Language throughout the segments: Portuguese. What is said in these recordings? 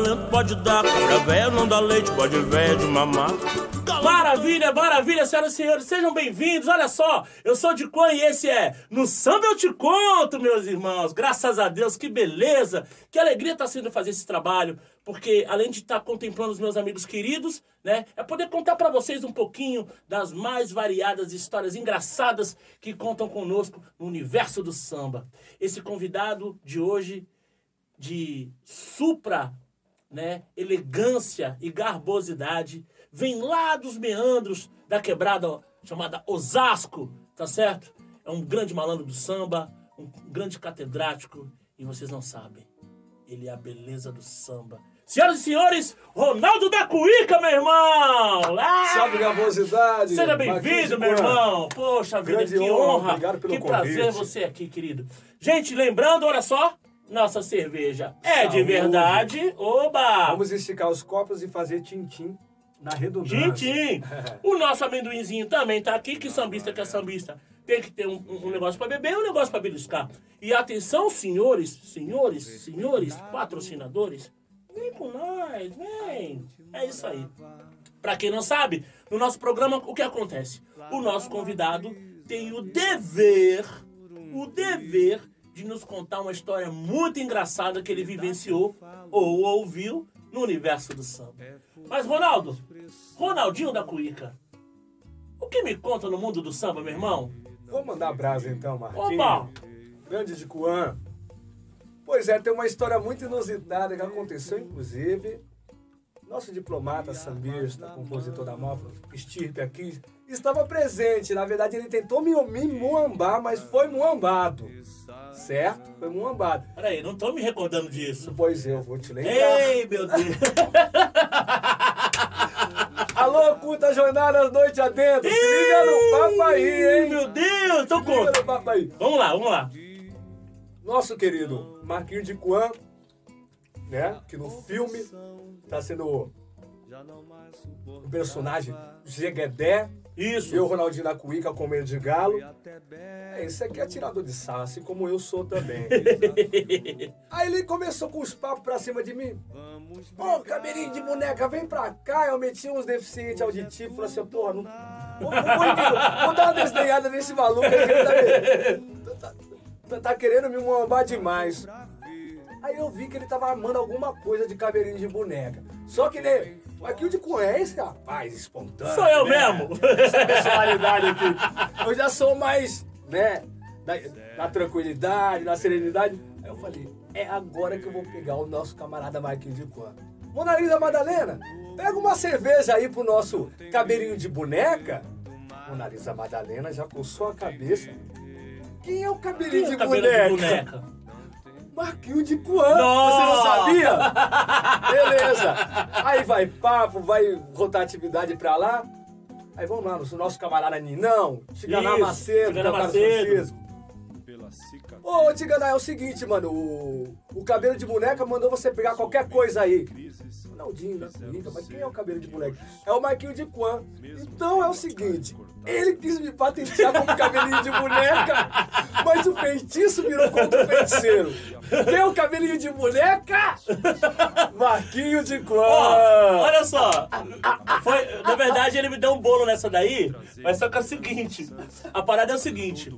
talento pode dar. Cabra velho não dá leite, pode velho de mamar. Maravilha, maravilha, senhoras e senhores, sejam bem-vindos. Olha só, eu sou de Quan e esse é No Samba Eu Te Conto, meus irmãos. Graças a Deus, que beleza, que alegria está sendo fazer esse trabalho, porque além de estar tá contemplando os meus amigos queridos, né, é poder contar para vocês um pouquinho das mais variadas histórias engraçadas que contam conosco no universo do samba. Esse convidado de hoje, de supra né, elegância e garbosidade, vem lá dos meandros da quebrada chamada Osasco, tá certo? É um grande malandro do samba, um grande catedrático, e vocês não sabem, ele é a beleza do samba. Senhoras e senhores, Ronaldo da Cuíca, meu irmão! Ah! Salve, garbosidade! Seja bem-vindo, meu irmão! Poxa vida, Grande que honra! Obrigado pelo que convite. prazer você aqui, querido. Gente, lembrando, olha só, nossa cerveja é Saúde. de verdade. Oba! Vamos esticar os copos e fazer tintim na redundância. Tintim! o nosso amendoinzinho também tá aqui, que sambista que é sambista tem que ter um, um negócio para beber e um negócio para beliscar. E atenção, senhores, senhores, senhores, patrocinadores, vem com nós, vem. É isso aí. Para quem não sabe, no nosso programa o que acontece? O nosso convidado tem o dever, o dever de nos contar uma história muito engraçada que ele vivenciou ou ouviu no universo do samba. Mas, Ronaldo, Ronaldinho da Cuíca, o que me conta no mundo do samba, meu irmão? Vou mandar brasa então, Marquinhos. Opa! Grande de Cuan. Pois é, tem uma história muito inusitada que aconteceu, inclusive. Nosso diplomata, sambista, compositor da Malfa, Estirpe aqui, estava presente. Na verdade, ele tentou me, me muambar, mas foi muambado. Certo? Foi muambado. Peraí, não tô me recordando disso. Pois eu vou te lembrar. Ei, meu Deus! Alô, curta jornada noite adentro. Se liga no papo aí, hein? Meu Deus, então conta. no papo aí. Vamos lá, vamos lá. Nosso querido Marquinhos de Coan, né? Que no filme tá sendo o personagem Jeguedé isso. Eu, Ronaldinho da Cuíca, com medo de galo. É, esse aqui é tirador de sal, assim como eu sou também. Aí ele começou com os papos pra cima de mim. Pô, cabelinho de boneca, vem pra cá. Eu meti uns deficientes auditivos. Falei assim, porra, não... Vou, vou, vou, vou dar uma desdenhada nesse maluco. Ele tá, tá, tá, tá querendo me mombar demais. Aí eu vi que ele tava armando alguma coisa de cabelinho de boneca. Só que ele Aqui o de conhece, rapaz, espontâneo. Sou eu né? mesmo. Essa personalidade aqui. Eu já sou mais, né, na, na tranquilidade, na serenidade. Aí eu falei, é agora que eu vou pegar o nosso camarada Marquinhos de Quan. Mona Lisa Madalena, pega uma cerveja aí pro nosso cabelinho de boneca. Mona Lisa Madalena já coçou a cabeça. Quem é o cabelinho, Quem é de, o boneca? de boneca? Marquinho de Coan. Você não sabia? Beleza. Aí vai papo, vai rotatividade pra lá. Aí vamos lá, no nosso camarada Ninão, Tiganá Macedo, Tiganá Macedo. Ô, Tiganá, é o seguinte, mano. O, o cabelo de boneca mandou você pegar qualquer coisa aí. Ronaldinho Cuica, mas quem é o cabelo de boneca? É o Marquinho de Quan. Então é o seguinte, ele quis me patentear como cabelinho de boneca, mas o feitiço virou contra o feiticeiro. O cabelinho de boneca? Marquinho de. Oh, olha só, foi, na verdade ele me deu um bolo nessa daí, mas só que é o seguinte, a parada é o seguinte,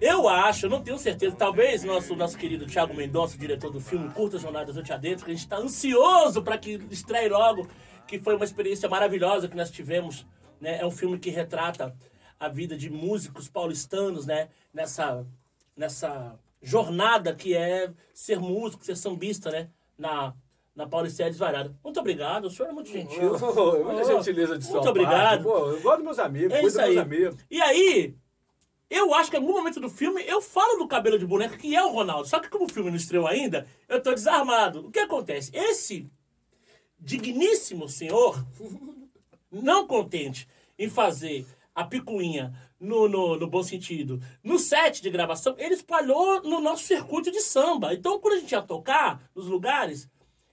eu acho, eu não tenho certeza, talvez nosso, nosso querido Thiago Mendonça, diretor do filme Curtas Jornadas Noite Adentro, que a gente está ansioso para que estreie logo, que foi uma experiência maravilhosa que nós tivemos. Né? É um filme que retrata a vida de músicos paulistanos, né? Nessa, nessa jornada que é ser músico, ser sambista, né? Na, na Paulistéia Desvarada. Muito obrigado, o senhor é muito gentil. Oh, muita gentileza de Muito obrigado. Pô, eu gosto dos meus amigos, é isso aí. amigos. E aí, eu acho que em algum momento do filme eu falo do cabelo de boneca que é o Ronaldo. Só que como o filme não estreou ainda, eu tô desarmado. O que acontece? Esse digníssimo senhor, não contente em fazer a picuinha no, no, no, bom sentido, no set de gravação, ele espalhou no nosso circuito de samba. Então, quando a gente ia tocar nos lugares,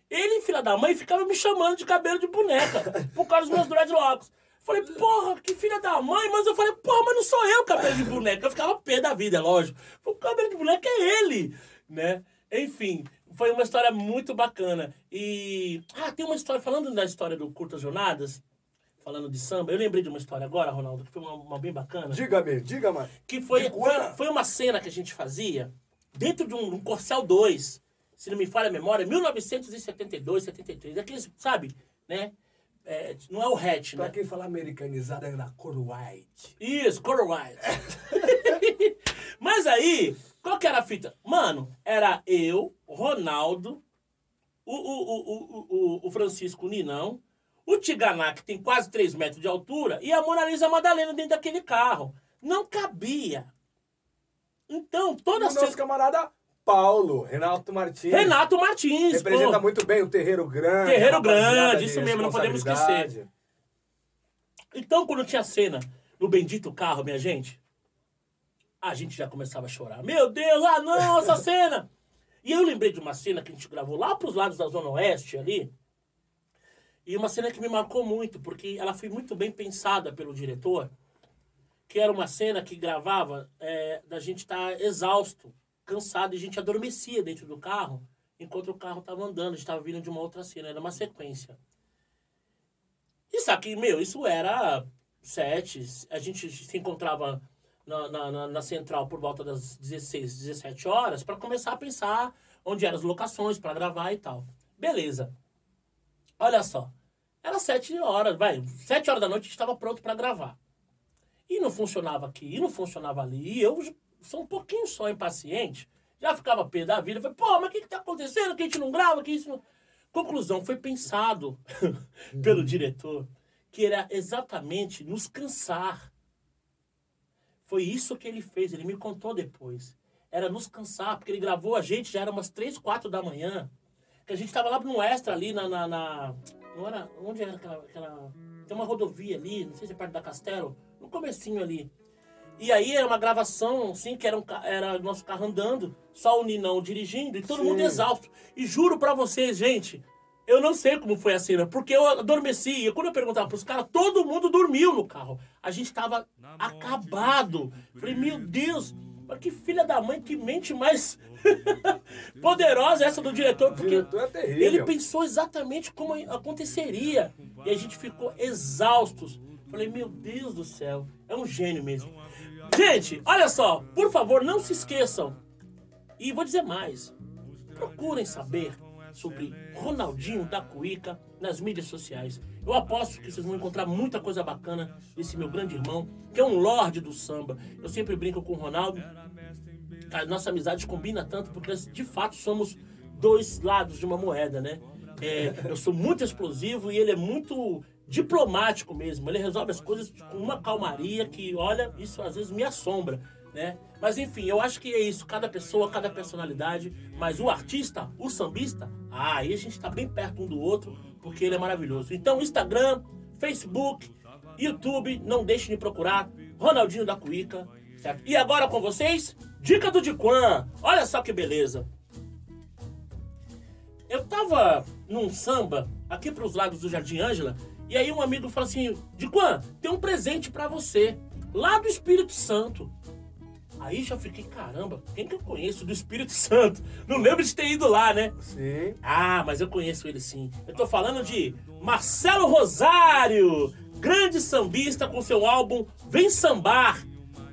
ele, filha da mãe, ficava me chamando de cabelo de boneca, por causa dos meus dreadlocks. Falei, porra, que filha da mãe, mas eu falei, porra, mas não sou eu cabelo de boneca. Eu ficava pé da vida, é lógico. O cabelo de boneca é ele, né? Enfim, foi uma história muito bacana. E. Ah, tem uma história, falando da história do Curtas Jornadas, falando de samba, eu lembrei de uma história agora, Ronaldo, que foi uma, uma bem bacana. Diga-me, diga-me. Que foi, Diga. foi, foi uma cena que a gente fazia dentro de um, um Corcel 2, se não me falha a memória, 1972, 73. Aqueles, sabe, né? É, não é o hatch, Pra né? quem falar americanizado é na cor white. Isso, Coral White. Mas aí, qual que era a fita? Mano, era eu, Ronaldo, o, o, o, o, o, o Francisco Ninão, o Tiganá, que tem quase 3 metros de altura, e a Mona Lisa Madalena dentro daquele carro. Não cabia. Então, toda o nosso camarada Paulo, Renato Martins. Renato Martins, Representa pô. muito bem o Terreiro Grande. Terreiro Grande, de isso mesmo, não podemos responsabilidade. Então, quando tinha cena no bendito carro, minha gente, a gente já começava a chorar. Meu Deus, ah não, essa cena! E eu lembrei de uma cena que a gente gravou lá pros lados da Zona Oeste ali. E uma cena que me marcou muito, porque ela foi muito bem pensada pelo diretor. Que era uma cena que gravava é, da gente estar exausto, cansado, e a gente adormecia dentro do carro, enquanto o carro estava andando, a gente estava vindo de uma outra cena, era uma sequência. Isso aqui, meu, isso era sete. A gente se encontrava na, na- na central por volta das 16, 17 horas para começar a pensar onde eram as locações para gravar e tal. Beleza. Olha só. Era sete horas, vai. Sete horas da noite estava pronto para gravar. E não funcionava aqui, e não funcionava ali. E eu sou um pouquinho só impaciente. Já ficava pé da vida. Falei, pô, mas o que, que tá acontecendo? Que a gente não grava? Que isso não... Conclusão, foi pensado pelo diretor que era exatamente nos cansar. Foi isso que ele fez, ele me contou depois. Era nos cansar, porque ele gravou a gente, já era umas três, quatro da manhã. Que a gente tava lá no extra ali na. na, na- não era. Onde era aquela, aquela. Tem uma rodovia ali, não sei se é perto da Castelo, no comecinho ali. E aí era uma gravação, assim, que era, um, era nosso carro andando, só o Ninão dirigindo e todo Sim. mundo exausto. E juro pra vocês, gente, eu não sei como foi a cena, porque eu adormeci. E quando eu perguntava pros caras, todo mundo dormiu no carro. A gente tava acabado. Falei, meu Deus, mas que filha da mãe, que mente mais poderosa essa do diretor. Porque diretor é ele pensou exatamente como aconteceria. E a gente ficou exaustos. Falei, meu Deus do céu, é um gênio mesmo. Gente, olha só, por favor, não se esqueçam. E vou dizer mais. Procurem saber sobre Ronaldinho da Cuíca nas mídias sociais. Eu aposto que vocês vão encontrar muita coisa bacana desse meu grande irmão, que é um lorde do samba. Eu sempre brinco com o Ronaldo. A nossa amizade combina tanto porque nós, de fato somos dois lados de uma moeda, né? É, eu sou muito explosivo e ele é muito diplomático mesmo. Ele resolve as coisas com uma calmaria que, olha, isso às vezes me assombra, né? Mas enfim, eu acho que é isso. Cada pessoa, cada personalidade. Mas o artista, o sambista, ah, aí a gente tá bem perto um do outro porque ele é maravilhoso. Então, Instagram, Facebook, YouTube, não deixe de procurar Ronaldinho da Cuíca, certo? E agora com vocês, dica do Diquan. Olha só que beleza. Eu tava num samba aqui pros lados do Jardim Ângela e aí um amigo falou assim: Diquan, tem um presente pra você lá do Espírito Santo. Aí já fiquei, caramba, quem que eu conheço do Espírito Santo? Não lembro de ter ido lá, né? Sim. Ah, mas eu conheço ele sim. Eu tô falando de Marcelo Rosário, grande sambista com seu álbum Vem Sambar.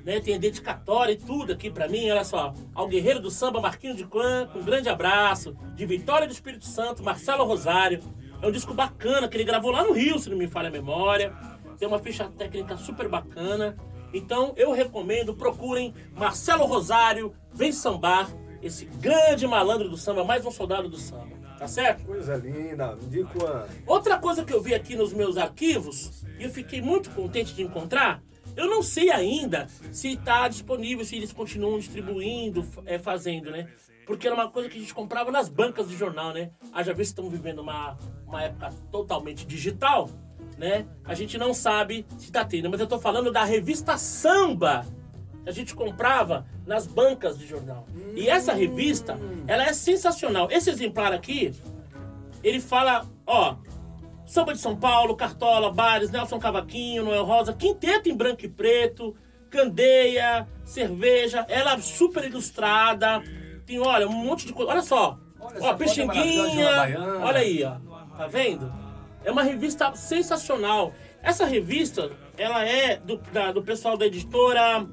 Né, tem a dedicatória e tudo aqui pra mim, olha só. Ao guerreiro do samba Marquinho de Quan, um grande abraço. De Vitória do Espírito Santo, Marcelo Rosário. É um disco bacana que ele gravou lá no Rio, se não me falha a memória. Tem uma ficha técnica super bacana. Então eu recomendo, procurem Marcelo Rosário, Vem Sambar, esse grande malandro do samba, mais um soldado do samba. Tá certo? Coisa linda. Me diga quando. Outra coisa que eu vi aqui nos meus arquivos, e eu fiquei muito contente de encontrar, eu não sei ainda se está disponível, se eles continuam distribuindo, é, fazendo, né? Porque era uma coisa que a gente comprava nas bancas de jornal, né? Haja visto que estamos vivendo uma, uma época totalmente digital, né? A gente não sabe se está tendo, mas eu tô falando da revista Samba, que a gente comprava nas bancas de jornal. E essa revista, ela é sensacional. Esse exemplar aqui, ele fala, ó, Samba de São Paulo, Cartola, Bares, Nelson Cavaquinho, Noel Rosa, quinteto em branco e preto, candeia, cerveja, ela super ilustrada, tem, olha, um monte de coisa. Olha só, Olha, Ó, é baiana. Olha aí, ó. Tá vendo? É uma revista sensacional. Essa revista, ela é do, da- do pessoal da editora.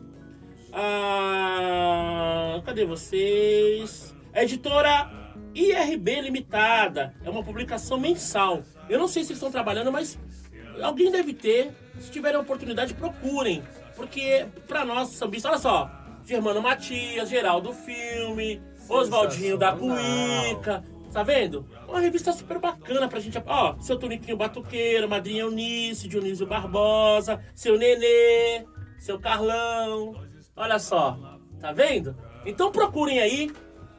Ah, cadê vocês? A editora IRB Limitada. É uma publicação mensal. Eu não sei se estão trabalhando, mas alguém deve ter. Se tiverem oportunidade, procurem. Porque, pra nós, sambistas, olha só. Germano Matias, Geraldo Filme, Oswaldinho da Cuíca. Tá vendo? Uma revista super bacana pra gente. Ó, seu Toniquinho Batuqueiro, Madrinha Eunice, Dionísio Barbosa, seu Nenê, seu Carlão. Olha só, tá vendo? Então procurem aí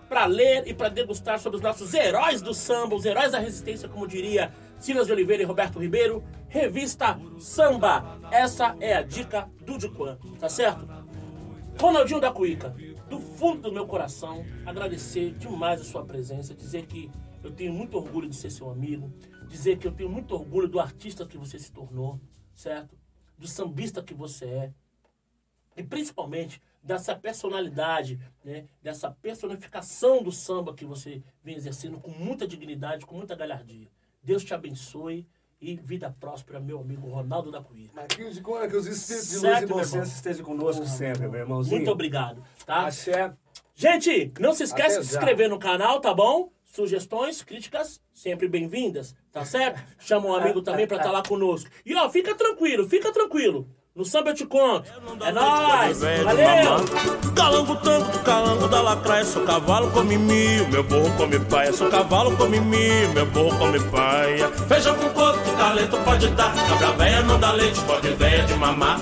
pra ler e pra degustar sobre os nossos heróis do samba, os heróis da resistência, como diria Silas de Oliveira e Roberto Ribeiro. Revista Samba. Essa é a dica do Diquan, tá certo? Ronaldinho da Cuíca, do fundo do meu coração, agradecer demais a sua presença, dizer que eu tenho muito orgulho de ser seu amigo, dizer que eu tenho muito orgulho do artista que você se tornou, certo? Do sambista que você é. E principalmente dessa personalidade, né? dessa personificação do samba que você vem exercendo com muita dignidade, com muita galhardia. Deus te abençoe e vida próspera, meu amigo Ronaldo da Cuíca. Marquinhos de Cona, que os espíritos de luz e inocência estejam conosco sempre, meu irmãozinho. Muito obrigado, tá? Axé. Gente, não se esquece Até de se já. inscrever no canal, tá bom? Sugestões, críticas, sempre bem-vindas, tá certo? Chama um amigo também pra estar lá conosco. E ó, fica tranquilo, fica tranquilo. No samba eu te conto. É nóis! Valeu! Calango tango calango da lacraia, sou cavalo come mil, meu burro come paia, sou cavalo come mil, meu burro come paia. Feijão com coco, que talento pode dar, cabra véia não dá leite, pode véia de mamar.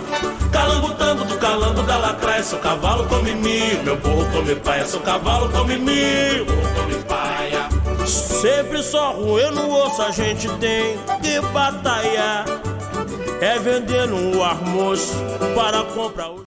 Calango tango do calango da lacraia, sou cavalo come mil, meu burro come paia, sou cavalo come mil, burro come paia. Sempre só ruim no osso a gente tem que batalhar. É vendendo o almoço para comprar o